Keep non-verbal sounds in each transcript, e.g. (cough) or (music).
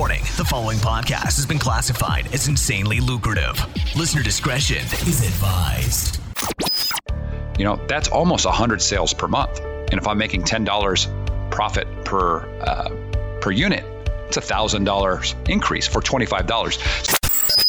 Warning the following podcast has been classified as insanely lucrative. Listener discretion is advised. You know, that's almost 100 sales per month. And if I'm making $10 profit per, uh, per unit, it's a $1,000 increase for $25.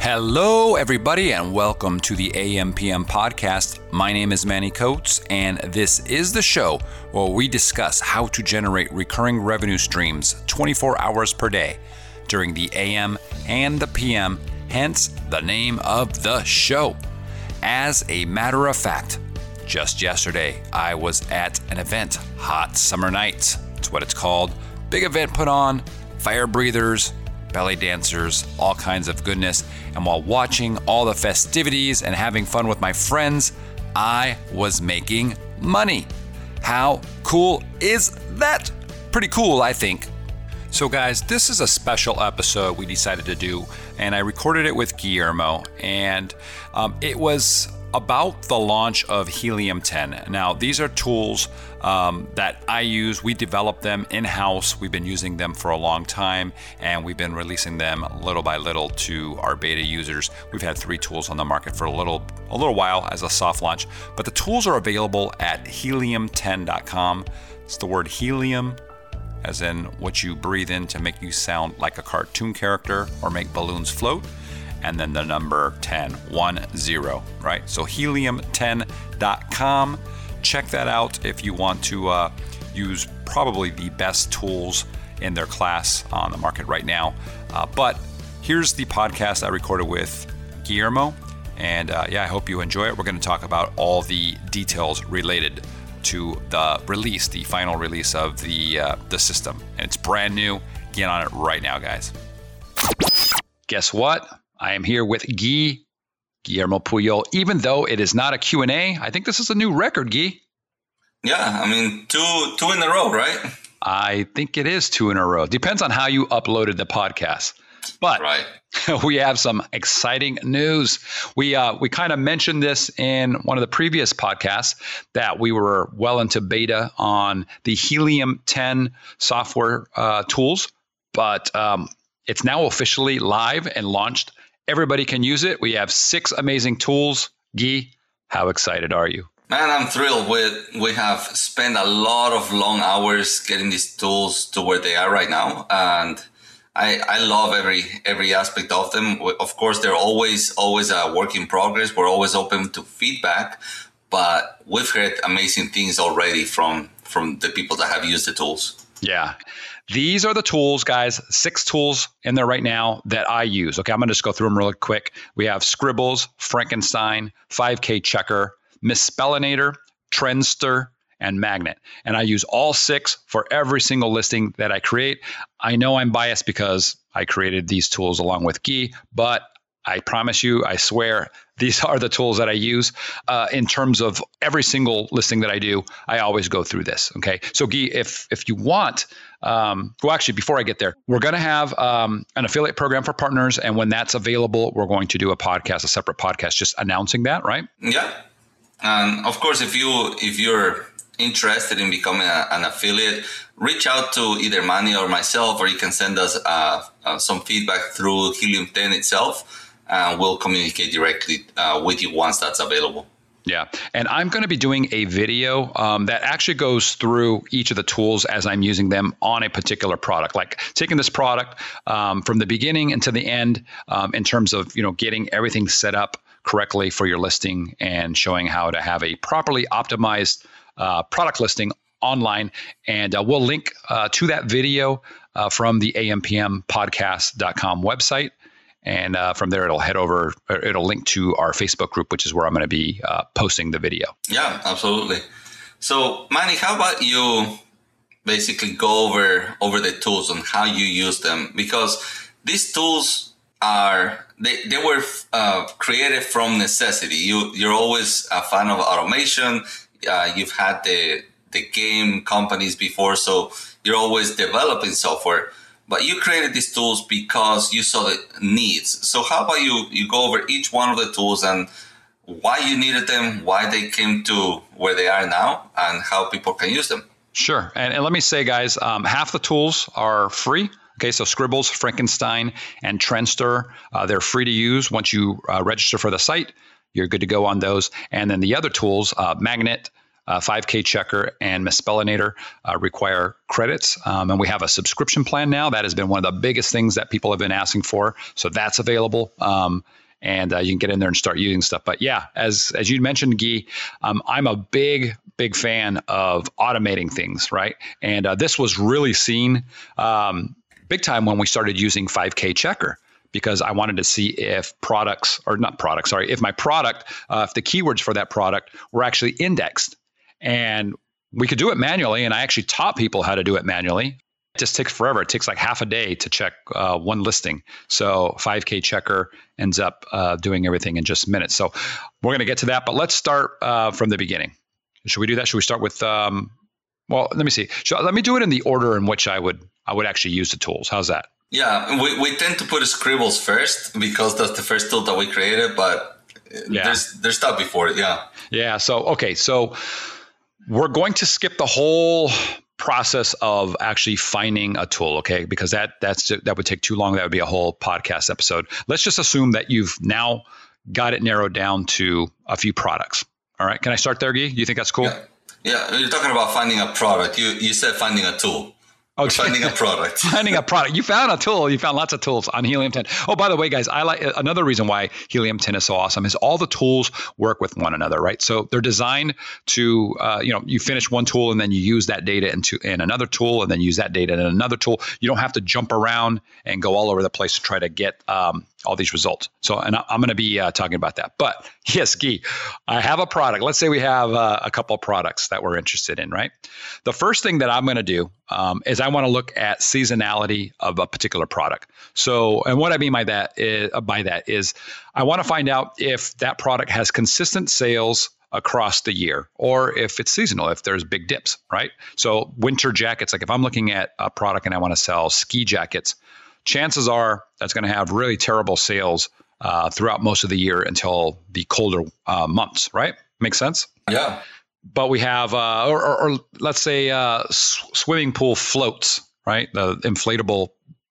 Hello, everybody, and welcome to the AMPM podcast. My name is Manny Coats, and this is the show where we discuss how to generate recurring revenue streams 24 hours per day during the AM and the PM, hence the name of the show. As a matter of fact, just yesterday I was at an event, Hot Summer Nights. That's what it's called. Big event put on, fire breathers, belly dancers, all kinds of goodness. And while watching all the festivities and having fun with my friends, I was making money. How cool is that? Pretty cool, I think. So, guys, this is a special episode we decided to do, and I recorded it with Guillermo, and um, it was about the launch of Helium 10. Now, these are tools um, that I use. We develop them in house. We've been using them for a long time, and we've been releasing them little by little to our beta users. We've had three tools on the market for a little a little while as a soft launch, but the tools are available at helium10.com. It's the word helium as in what you breathe in to make you sound like a cartoon character or make balloons float and then the number 10, 1 0, right? So helium10.com. Check that out if you want to uh, use probably the best tools in their class on the market right now. Uh, but here's the podcast I recorded with Guillermo. And uh, yeah, I hope you enjoy it. We're going to talk about all the details related to the release, the final release of the uh, the system, and it's brand new. Get on it right now, guys. Guess what? I am here with Guy Guillermo Puyol. Even though it is not a Q&A, I think this is a new record, Guy. Yeah, I mean, two two in a row, right? I think it is two in a row. Depends on how you uploaded the podcast. But right. (laughs) we have some exciting news. We uh, we kind of mentioned this in one of the previous podcasts that we were well into beta on the Helium 10 software uh, tools, but um, it's now officially live and launched Everybody can use it. We have six amazing tools. Guy, how excited are you? Man, I'm thrilled. We we have spent a lot of long hours getting these tools to where they are right now, and I I love every every aspect of them. Of course, they're always always a work in progress. We're always open to feedback, but we've heard amazing things already from from the people that have used the tools. Yeah. These are the tools, guys, six tools in there right now that I use. Okay, I'm going to just go through them really quick. We have Scribbles, Frankenstein, 5K Checker, Misspellinator, Trendster, and Magnet. And I use all six for every single listing that I create. I know I'm biased because I created these tools along with Guy, but I promise you, I swear, these (laughs) are the tools that I use uh, in terms of every single listing that I do. I always go through this. Okay, so Guy, if if you want, um, well, actually, before I get there, we're going to have um, an affiliate program for partners, and when that's available, we're going to do a podcast, a separate podcast, just announcing that, right? Yeah, and of course, if you if you're interested in becoming a, an affiliate, reach out to either Manny or myself, or you can send us uh, uh, some feedback through Helium 10 itself and we'll communicate directly uh, with you once that's available. Yeah. And I'm going to be doing a video um, that actually goes through each of the tools as I'm using them on a particular product, like taking this product um, from the beginning until the end um, in terms of, you know, getting everything set up correctly for your listing and showing how to have a properly optimized uh, product listing online. And uh, we'll link uh, to that video uh, from the ampmpodcast.com website. And uh, from there, it'll head over, it'll link to our Facebook group, which is where I'm going to be uh, posting the video. Yeah, absolutely. So, Manny, how about you basically go over over the tools and how you use them? Because these tools are they, they were uh, created from necessity. You you're always a fan of automation. Uh, you've had the the game companies before, so you're always developing software. But you created these tools because you saw the needs. So how about you you go over each one of the tools and why you needed them, why they came to where they are now, and how people can use them. Sure. And, and let me say, guys, um, half the tools are free. Okay, so Scribbles, Frankenstein, and Trendster, uh, they're free to use once you uh, register for the site. You're good to go on those. And then the other tools, uh, Magnet, uh, 5K Checker, and Misspellinator uh, require credits. Um, and we have a subscription plan now. That has been one of the biggest things that people have been asking for. So that's available. Um, and uh, you can get in there and start using stuff. But yeah, as as you mentioned, Guy, um, I'm a big big fan of automating things, right? And uh, this was really seen um, big time when we started using 5K Checker because I wanted to see if products or not products, sorry, if my product, uh, if the keywords for that product were actually indexed, and we could do it manually. And I actually taught people how to do it manually It just takes forever. It takes like half a day to check uh, one listing. So 5K checker ends up uh, doing everything in just minutes. So we're going to get to that, but let's start uh, from the beginning. Should we do that? Should we start with? Um, well, let me see. Should, let me do it in the order in which I would I would actually use the tools. How's that? Yeah, we, we tend to put Scribbles first because that's the first tool that we created, but yeah. there's there's stuff before it. Yeah. Yeah. So okay, so we're going to skip the whole process of actually finding a tool okay? Because that that's that would take too long. That would be a whole podcast episode. Let's just assume that you've now got it narrowed down to a few products. All right can i start there guy? You think that's cool? Yeah, yeah. you're talking about finding a product. You you said finding a tool Okay. Finding a product. (laughs) finding a product. You found a tool. You found lots of tools on Helium 10. Oh, by the way, guys, I like another reason why Helium 10 is so awesome is all the tools work with one another, right? So they're designed to, uh, you know, you finish one tool and then you use that data into in another tool and then use that data in another tool. You don't have to jump around and go all over the place to try to get um, all these results. So, and I'm going to be uh, talking about that. But (laughs) yes, Guy, I have a product. Let's say we have uh, a couple products that we're interested in, right? The first thing that I'm going to do um, is I want to look at seasonality of a particular product. So, and what I mean by that is, by that is I want to find out if that product has consistent sales across the year or if it's seasonal if there's big dips right so winter jackets like if i'm looking at a product and i want to sell ski jackets chances are that's going to have really terrible sales uh, throughout most of the year until the colder uh, months, right? Makes sense? Yeah. But we have, uh, or, or, or, let's say, uh, swimming pool floats, right? The inflatable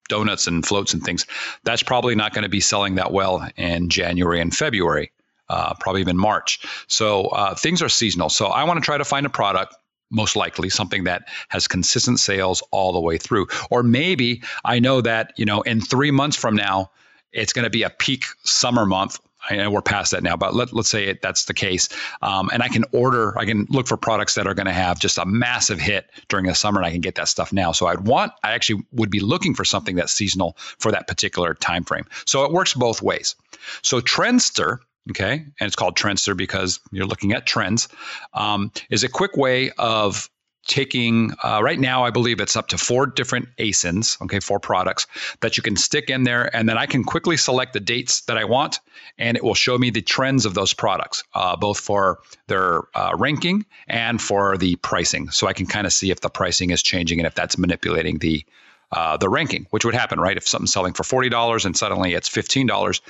donuts and floats and things. That's probably not going to be selling that well in January and February, uh, probably even March. So uh, things are seasonal. So I want to try to find a product most likely something that has consistent sales all the way through or maybe i know that you know in three months from now it's going to be a peak summer month know we're past that now, but let, let's say it, that's the case. Um, and I can order, I can look for products that are going to have just a massive hit during the summer, and I can get that stuff now. So I'd want, I actually would be looking for something that's seasonal for that particular time frame. So it works both ways. So Trendster okay, and it's called Trendster because you're looking at trends, um, is a quick way of taking uh, right now i believe it's up to four different asins okay four products that you can stick in there and then i can quickly select the dates that i want and it will show me the trends of those products uh, both for their uh, ranking and for the pricing. So i can kind of see if the pricing is changing and if that's manipulating the uh, the ranking, which would happen, right? If something's selling for $40 and suddenly it's $15,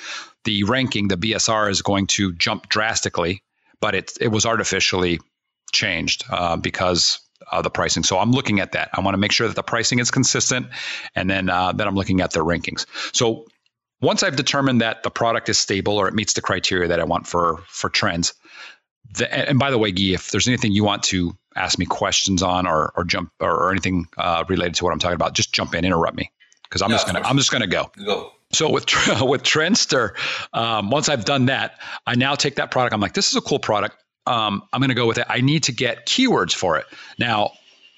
the ranking, the BSR, is going to jump drastically, but it, it was artificially changed uh, because of the pricing. So I'm looking at that. I want to make sure that the pricing is consistent, and then uh, then I'm looking at the rankings. So once I've determined that the product is stable or it meets the criteria that I want for for trends, the, and by the way, Guy, if there's anything you want to ask me questions on or or jump or, or anything uh, related to what I'm talking about, just jump in, interrupt me because I'm just gonna I'm just gonna go. Go. So with (laughs) with Trendster, um, once I've done that, I now take that product. I'm like, this is a cool product. Um, I'm going to go with it. I need to get keywords for it. Now,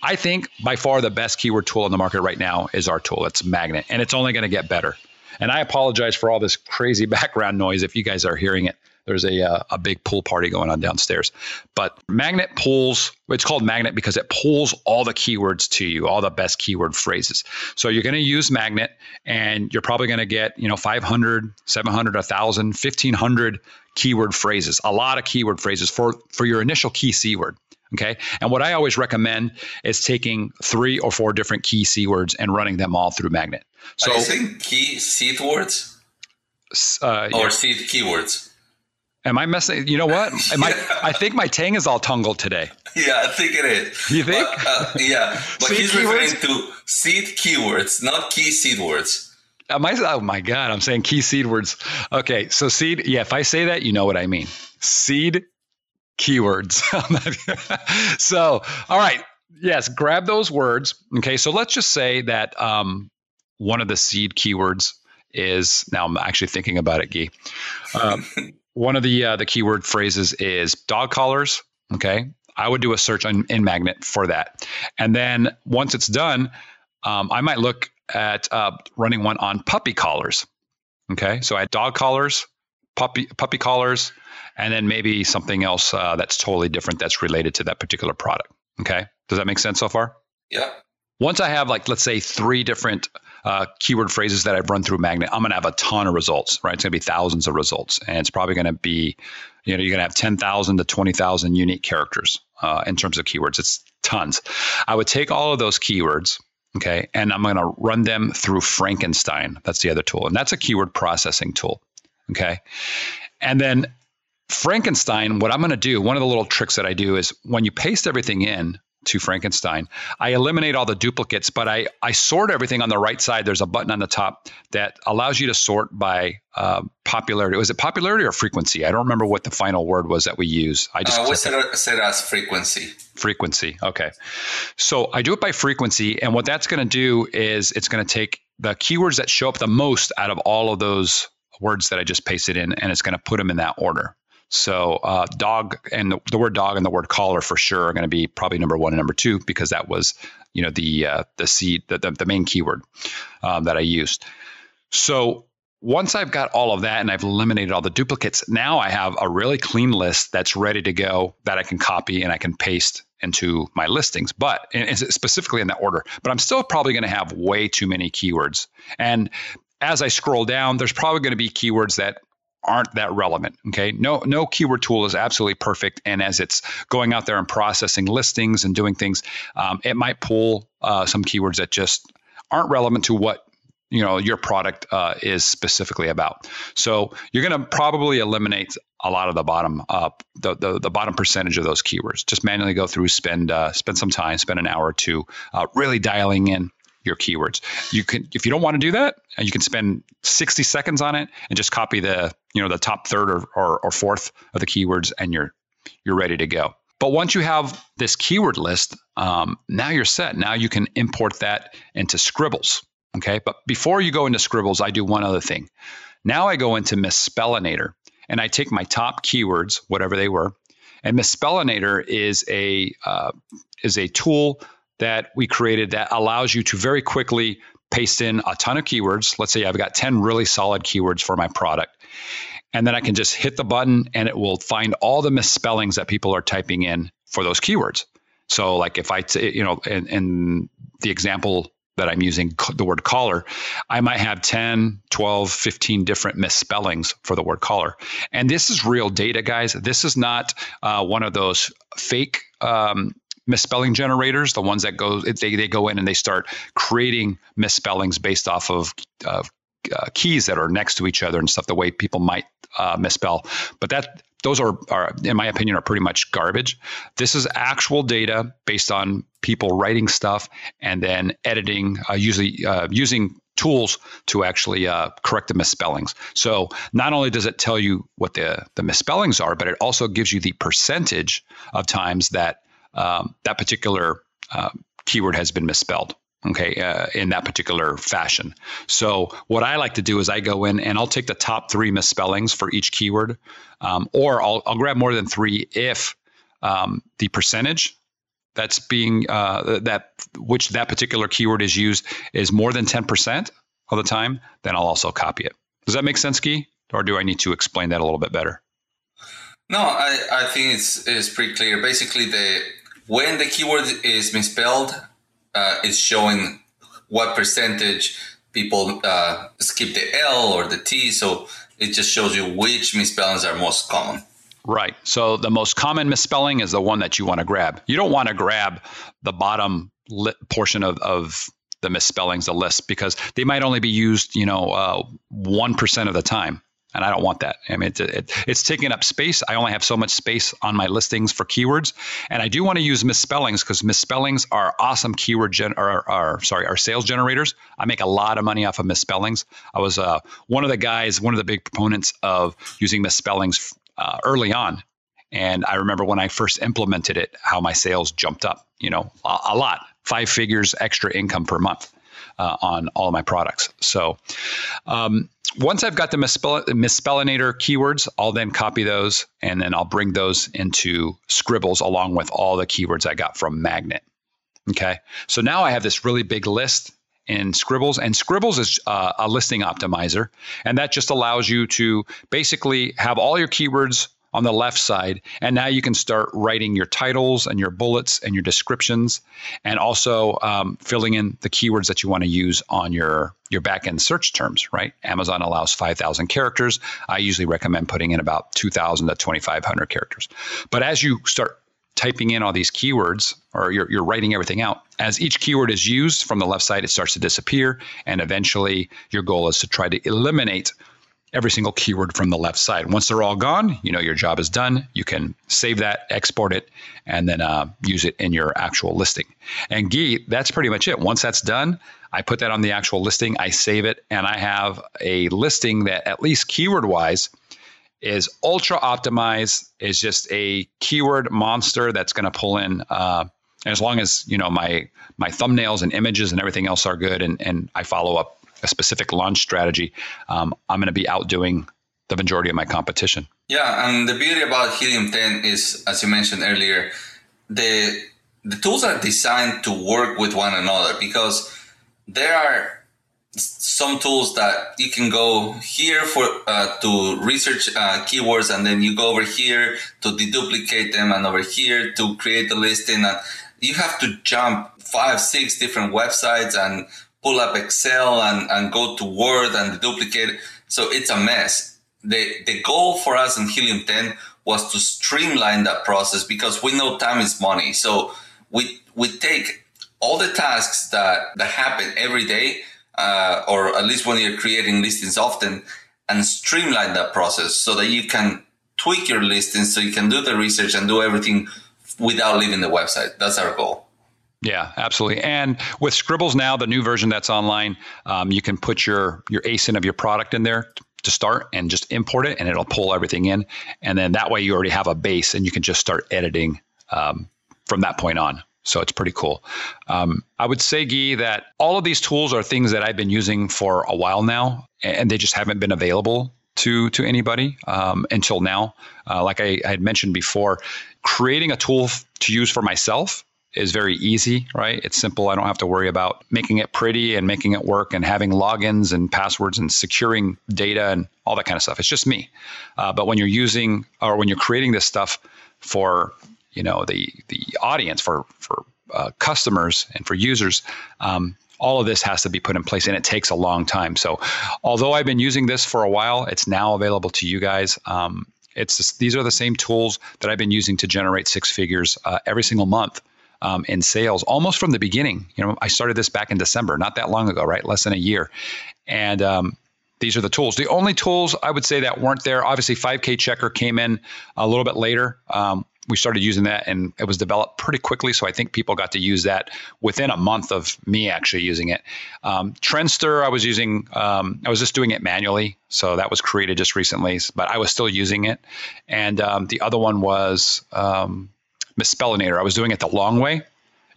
I think by far the best keyword tool in the market right now is our tool. It's Magnet, and it's only going to get better. And I apologize for all this crazy (laughs) background noise if you guys are hearing it There's a uh, a big pool party going on downstairs. But Magnet pulls. It's called Magnet because it pulls all the keywords to you, all the best keyword phrases. So you're going to use Magnet, and you're probably going to get you know 500, 700, 1,000, 1,500 keyword phrases. A lot of keyword phrases for for your initial key C word. Okay. And what I always recommend is taking three or four different key C words and running them all through Magnet. So, Are you saying key seed words? Uh, or yeah. seed keywords? Am I messing? You know what? (laughs) Am I? I think my tang is all tungled today. Yeah, I think it is. You think? But, uh, yeah, but he's keywords? referring to seed keywords, not key seed words. Am I? Oh my god, I'm saying key seed words. Okay, so seed. Yeah, if I say that, you know what I mean. Seed keywords. (laughs) so, all right. Yes, grab those words. Okay, so let's just say that um, one of the seed keywords is now I'm actually thinking about it, Guy. Um, (laughs) one of the uh, the keyword phrases is dog collars. Okay, I would do a search on, in Magnet for that, and then once it's done, um, I might look at uh, running one on puppy collars. Okay, so I had dog collars, puppy puppy collars, and then maybe something else uh, that's totally different that's related to that particular product. Okay, does that make sense so far? Yeah. Once I have like let's say three different uh, keyword phrases that I've run through Magnet, I'm going to have a ton of results, right? It's going to be thousands of results, and it's probably going to be, you know, you're going to have 10,000 to 20,000 unique characters uh, in terms of keywords. It's tons. I would take all of those keywords, okay, and I'm going to run them through Frankenstein. That's the other tool, and that's a keyword processing tool, okay. And then Frankenstein, what I'm going to do, one of the little tricks that I do is when you paste everything in to Frankenstein, I eliminate all the duplicates, but I, I sort everything on the right side. There's a button on the top that allows you to sort by uh, popularity. Was it popularity or frequency? I don't remember what the final word was that we use. I just uh, we said, said as frequency. Frequency. Okay. So I do it by frequency. And what that's going to do is it's going to take the keywords that show up the most out of all of those words that I just pasted in, and it's going to put them in that order. So uh, dog and the, the, word dog and the word collar for sure are going to be probably number one and number two because that was you know the uh, the seed the, the, the main keyword um, that I used. So once I've got all of that and I've eliminated all the duplicates, now I have a really clean list that's ready to go that I can copy and I can paste into my listings, but specifically in that order. But I'm still probably going to have way too many keywords. And as I scroll down, there's probably going to be keywords that aren't that relevant. Okay. No, no keyword tool is absolutely perfect. And as it's going out there and processing listings and doing things, um, it might pull uh, some keywords that just aren't relevant to what you know your product uh, is specifically about. So you're going to probably eliminate a lot of the bottom uh, the, the, the bottom percentage of those keywords. Just manually go through, spend uh, spend some time, spend an hour or two, uh, really dialing in your keywords. You can, if you don't want to do that, uh, you can spend 60 seconds on it and just copy the, you know, the top third or, or, or fourth of the keywords, and you're you're ready to go. But once you have this keyword list, um, now you're set. Now you can import that into Scribbles. Okay. But before you go into Scribbles, I do one other thing. Now I go into Misspellinator and I take my top keywords, whatever they were, and Misspellinator is a uh, is a tool that we created that allows you to very quickly paste in a ton of keywords. Let's say I've got 10 really solid keywords for my product. And then I can just hit the button and it will find all the misspellings that people are typing in for those keywords. So, like if I, t- you know, in, in the example that I'm using, the word collar, I might have 10, 12, 15 different misspellings for the word collar. And this is real data, guys. This is not uh, one of those fake um, misspelling generators, the ones that go they, they go in and they start creating misspellings based off of uh, uh, keys that are next to each other and stuff, the way people might uh, misspell. But that those are, are, in my opinion, are pretty much garbage. This is actual data based on people writing stuff and then editing, uh, usually uh, using tools to actually uh, correct the misspellings. So not only does it tell you what the the misspellings are, but it also gives you the percentage of times that um, that particular uh, keyword has been misspelled okay uh, in that particular fashion so what i like to do is i go in and i'll take the top three misspellings for each keyword um, or I'll, I'll grab more than three if um, the percentage that's being uh, that which that particular keyword is used is more than 10% of the time then i'll also copy it does that make sense Guy? or do i need to explain that a little bit better No, I, I think it's, it's pretty clear. Basically, the when the keyword is misspelled, uh, it's showing what percentage people uh, skip the L or the T. So it just shows you which misspellings are most common. Right. So the most common misspelling is the one that you want to grab. You don't want to grab the bottom portion of, of the misspellings, the list, because they might only be used, you know, uh, one of the time and I don't want that. I mean, it, it, it's taking up space. I only have so much space on my listings for keywords, and I do want to use misspellings because misspellings are awesome keyword gen or, or, sorry, are sales generators. I make a lot of money off of misspellings. I was uh, one of the guys, one of the big proponents of using misspellings uh, early on, and I remember when I first implemented it, how my sales jumped up. You know, a, a lot, five figures extra income per month uh, on all of my products. So. Um, once I've got the misspell- misspellinator keywords, I'll then copy those and then I'll bring those into Scribbles along with all the keywords I got from Magnet. Okay. So now I have this really big list in Scribbles, and Scribbles is uh, a listing optimizer, and that just allows you to basically have all your keywords on the left side. And now you can start writing your titles and your bullets and your descriptions, and also um, filling in the keywords that you want to use on your your backend search terms. Right? Amazon allows 5,000 characters. I usually recommend putting in about 2,000 to 2,500 characters. But as you start typing in all these keywords or you're, you're writing everything out as each keyword is used from the left side it starts to disappear and eventually your goal is to try to eliminate every single keyword from the left side. Once they're all gone, you know your job is done. You can save that, export it, and then uh, use it in your actual listing. And gee, that's pretty much it. Once that's done, I put that on the actual listing, I save it, and I have a listing that, at least keyword wise, is ultra optimized, is just a keyword monster that's going to pull in. Uh, as long as you know my my thumbnails and images and everything else are good, and and I follow up a specific launch strategy, um, I'm going to be outdoing the majority of my competition. Yeah, and the beauty about Helium 10 is, as you mentioned earlier, the the tools are designed to work with one another because there are some tools that you can go here for uh, to research uh, keywords and then you go over here to deduplicate them and over here to create the listing and you have to jump five six different websites and pull up Excel and, and go to Word and duplicate. So it's a mess. The, the goal for us in Helium 10 was to streamline that process because we know time is money. So we, we take all the tasks that, that happen every day, uh, or at least when you're creating listings often, and streamline that process so that you can tweak your listings so you can do the research and do everything without leaving the website. That's our goal. Yeah, absolutely. And with Scribbles now, the new version that's online, um, you can put your your ASIN of your product in there to start and just import it, and it'll pull everything in. And then that way, you already have a base, and you can just start editing um, from that point on. So it's pretty cool. Um, I would say, Guy, that all of these tools are things that I've been using for a while now, and they just haven't been available to to anybody um, until now. Uh, like I, I, had mentioned before, creating a tool f- to use for myself is very easy, right? It's simple. I don't have to worry about making it pretty and making it work and having logins and passwords and securing data and all that kind of stuff. It's just me. Uh, but when you're using or when you're creating this stuff for you know the the audience for for uh, customers and for users. Um, all of this has to be put in place and it takes a long time. So, although I've been using this for a while, it's now available to you guys. Um, it's just, these are the same tools that I've been using to generate six figures uh, every single month um, in sales almost from the beginning. You know, I started this back in December, not that long ago, right? Less than a year. And um, these are the tools. The only tools I would say that weren't there, obviously, 5K Checker came in a little bit later. Um, we started using that and it was developed pretty quickly. So I think people got to use that within a month of me actually using it. Um, Trendster, I was using, um, I was just doing it manually. So that was created just recently, but I was still using it. And um, the other one was, um, misspellinator. I was doing it the long way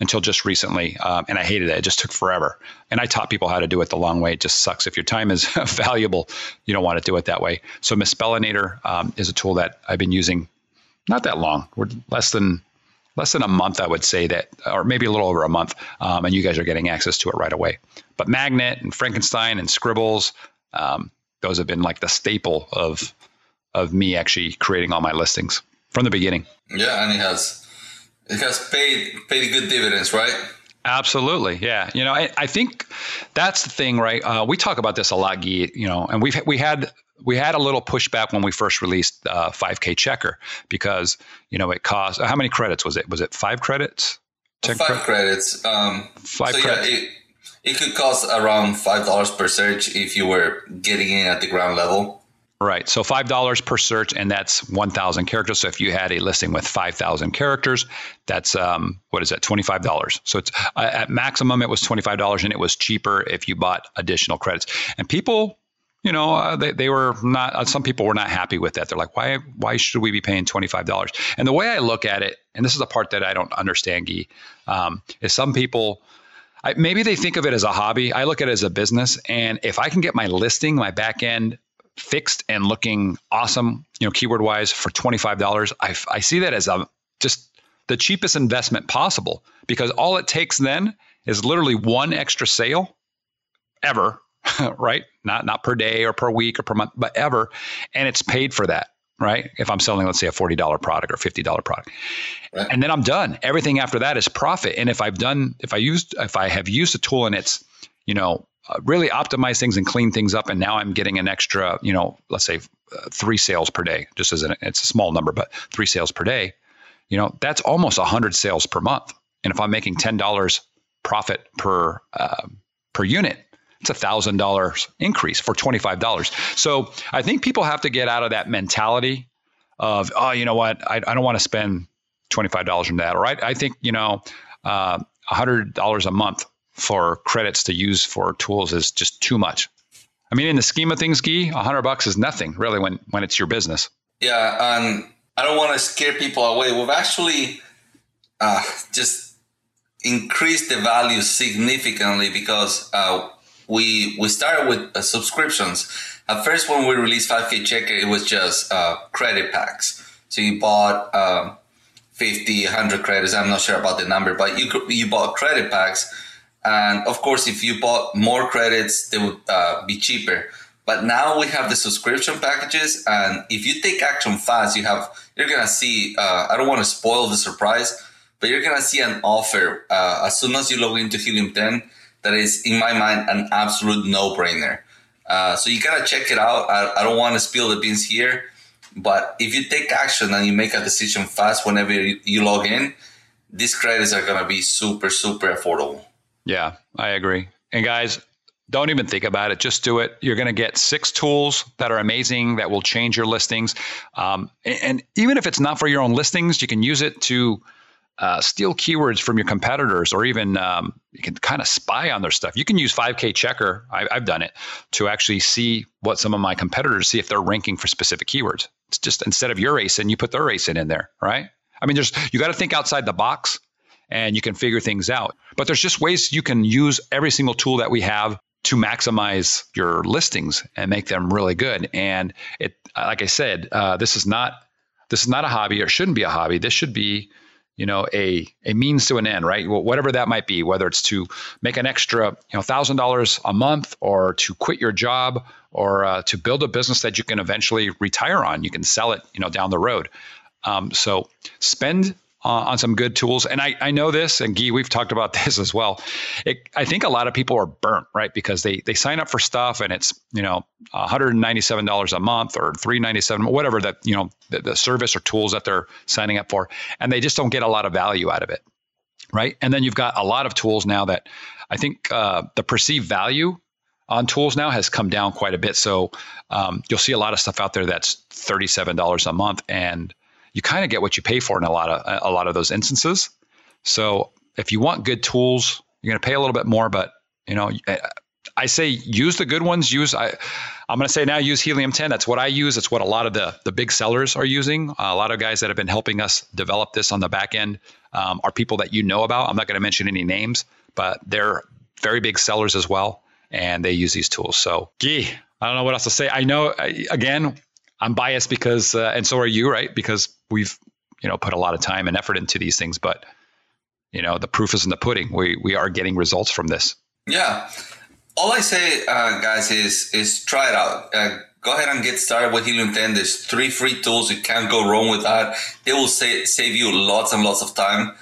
until just recently, um, and I hated it. It just took forever. And I taught people how to do it the long way. It just sucks. If your time is (laughs) valuable, you don't want to do it that way. So Misspellinator um, is a tool that I've been using not that long. We're less than less than a month, I would say that, or maybe a little over a month, um, and you guys are getting access to it right away. But Magnet and Frankenstein and Scribbles, um, those have been like the staple of of me actually creating all my listings from the beginning. Yeah, and it has it has paid paid good dividends, right? Absolutely, yeah. You know, I, I think that's the thing, right? Uh, we talk about this a lot, Guy. You know, and we've we had we had a little pushback when we first released uh, 5K Checker because you know it cost how many credits was it? Was it five credits? Ten five cre- credits. Um, five so credits. Yeah, it, it could cost around five dollars per search if you were getting in at the ground level. Right. So five dollars per search, and that's one thousand characters. So if you had a listing with five thousand characters, that's um, what is that? Twenty five dollars. So it's uh, at maximum it was twenty five dollars, and it was cheaper if you bought additional credits. And people, you know, uh, they they were not. Uh, some people were not happy with that. They're like, why why should we be paying twenty five dollars? And the way I look at it, and this is the part that I don't understand, Guy, um, is some people. I, maybe they think of it as a hobby. I look at it as a business, and if I can get my listing, my back end fixed and looking awesome, you know, keyword wise for $25, I, I see that as a just the cheapest investment possible because all it takes then is literally one extra sale ever, (laughs) right? Not not per day or per week or per month, but ever, and it's paid for that, right? If I'm selling, let's say, a forty dollar product or fifty dollar product, right. and then I'm done. Everything after that is profit. And if I've done, if I used, if I have used a tool and it's, you know, uh, really optimize things and clean things up. And now I'm getting an extra, you know, let's say uh, three sales per day, just as an, it's a small number, but three sales per day, you know, that's almost a hundred sales per month. And if I'm making $10 profit per, uh, per unit, it's a thousand dollars increase for $25. So I think people have to get out of that mentality of, oh, you know what? I, I don't want to spend $25 on that. Or I, I think, you know, uh, $100 a month for credits to use for tools is just too much. I mean, in the scheme of things, Guy, a hundred bucks is nothing really when when it's your business. Yeah, and I don't want to scare people away. We've actually uh, just increased the value significantly because uh, we we started with uh, subscriptions. At first, when we released 5K Checker, it was just uh, credit packs. So you bought um, 50, 100 credits. I'm not sure about the number, but you you bought credit packs and of course, if you bought more credits, they would uh, be cheaper. But now we have the subscription packages, and if you take action fast, you have you're gonna see. Uh, I don't want to spoil the surprise, but you're gonna see an offer uh, as soon as you log into Helium 10 that is, in my mind, an absolute no-brainer. Uh, so you gotta check it out. I, I don't want to spill the beans here, but if you take action and you make a decision fast whenever you, you log in, these credits are gonna be super super affordable. Yeah, I agree. And guys, don't even think about it. Just do it. You're going to get six tools that are amazing that will change your listings. Um, and, even if it's not for your own listings, you can use it to uh, steal keywords from your competitors, or even um, you can kind of spy on their stuff. You can use 5K Checker. I, I've done it to actually see what some of my competitors see if they're ranking for specific keywords. It's just instead of your ASIN, you put their ASIN in there, right? I mean, there's you got to think outside the box and you can figure things out. But there's just ways you can use every single tool that we have to maximize your listings and make them really good. And it, like I said, uh, this is not this is not a hobby or shouldn't be a hobby. This should be you know a a means to an end right well, whatever that might be whether it's to make an extra you know thousand dollars a month or to quit your job or uh, to build a business that you can eventually retire on you can sell it you know down the road um, so spend uh, on some good tools. And I, I know this, and Guy, we've talked about (laughs) this as well. It, I think a lot of people are burnt, right? Because they they sign up for stuff and it's you know $197 a month or 397, whatever that you know the, the service or tools that they're signing up for, and they just don't get a lot of value out of it, right? And then you've got a lot of tools now that I think uh, the perceived value on tools now has come down quite a bit. So um, you'll see a lot of stuff out there that's $37 a month and you kind of get what you pay for in a lot of a lot of those instances. So if you want good tools, you're going to pay a little bit more, but you know, I say use the good ones. Use I, I'm going to say now use Helium 10. That's what I use. It's what a lot of the the big sellers are using. Uh, a lot of guys that have been helping us develop this on the back end um, are people that you know about. I'm not going to mention any names, but they're very big sellers as well, and they use these tools. So, gee, I don't know what else to say. I know again, I'm biased because, uh, and so are you, right? Because we've, you know, put a lot of time and effort into these things, but you know, the proof is in the pudding. We we are getting results from this. Yeah. All I say, uh, guys, is is try it out. Uh, go ahead and get started with Helium 10. There's three free tools. You can't go wrong with that. They will save, save you lots and lots of time.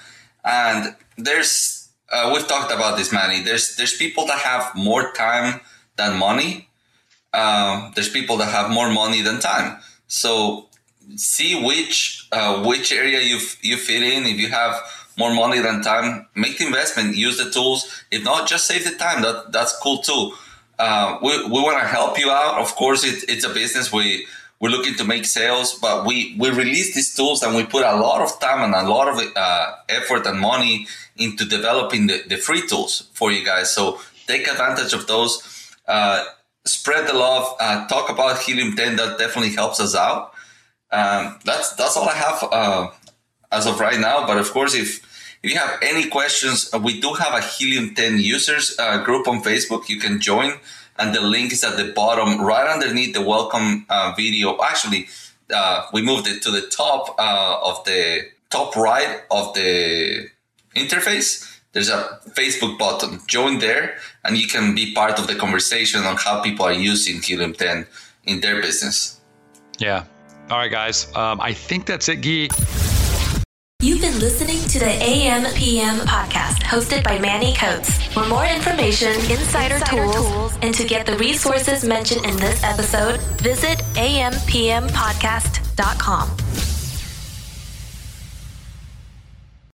And there's, uh, we've talked about this, Manny. There's, there's people that have more time than money. Um, there's people that have more money than time. So see which, uh, which area you, you fit in. If you have more money than time, make the investment, use the tools. If not, just save the time. That, that's cool too. Uh, we, we want to help you out. Of course, it, it's a business. We, we're looking to make sales, but we, we release these tools and we put a lot of time and a lot of uh, effort and money into developing the, the free tools for you guys. So take advantage of those. Uh, spread the love. Uh, talk about Helium 10. That definitely helps us out. Um, that's that's all I have uh, as of right now. But of course, if if you have any questions, uh, we do have a Helium 10 users uh, group on Facebook. You can join, and the link is at the bottom, right underneath the welcome uh, video. Actually, uh, we moved it to the top uh, of the top right of the interface. There's a Facebook button. Join there, and you can be part of the conversation on how people are using Helium 10 in their business. Yeah. All right, guys. Um, I think that's it, Guy. You've been listening to the AM PM podcast hosted by Manny Coats. For more information, insider, insider tools, tools, and to get the resources mentioned in this episode, visit ampmpodcast.com.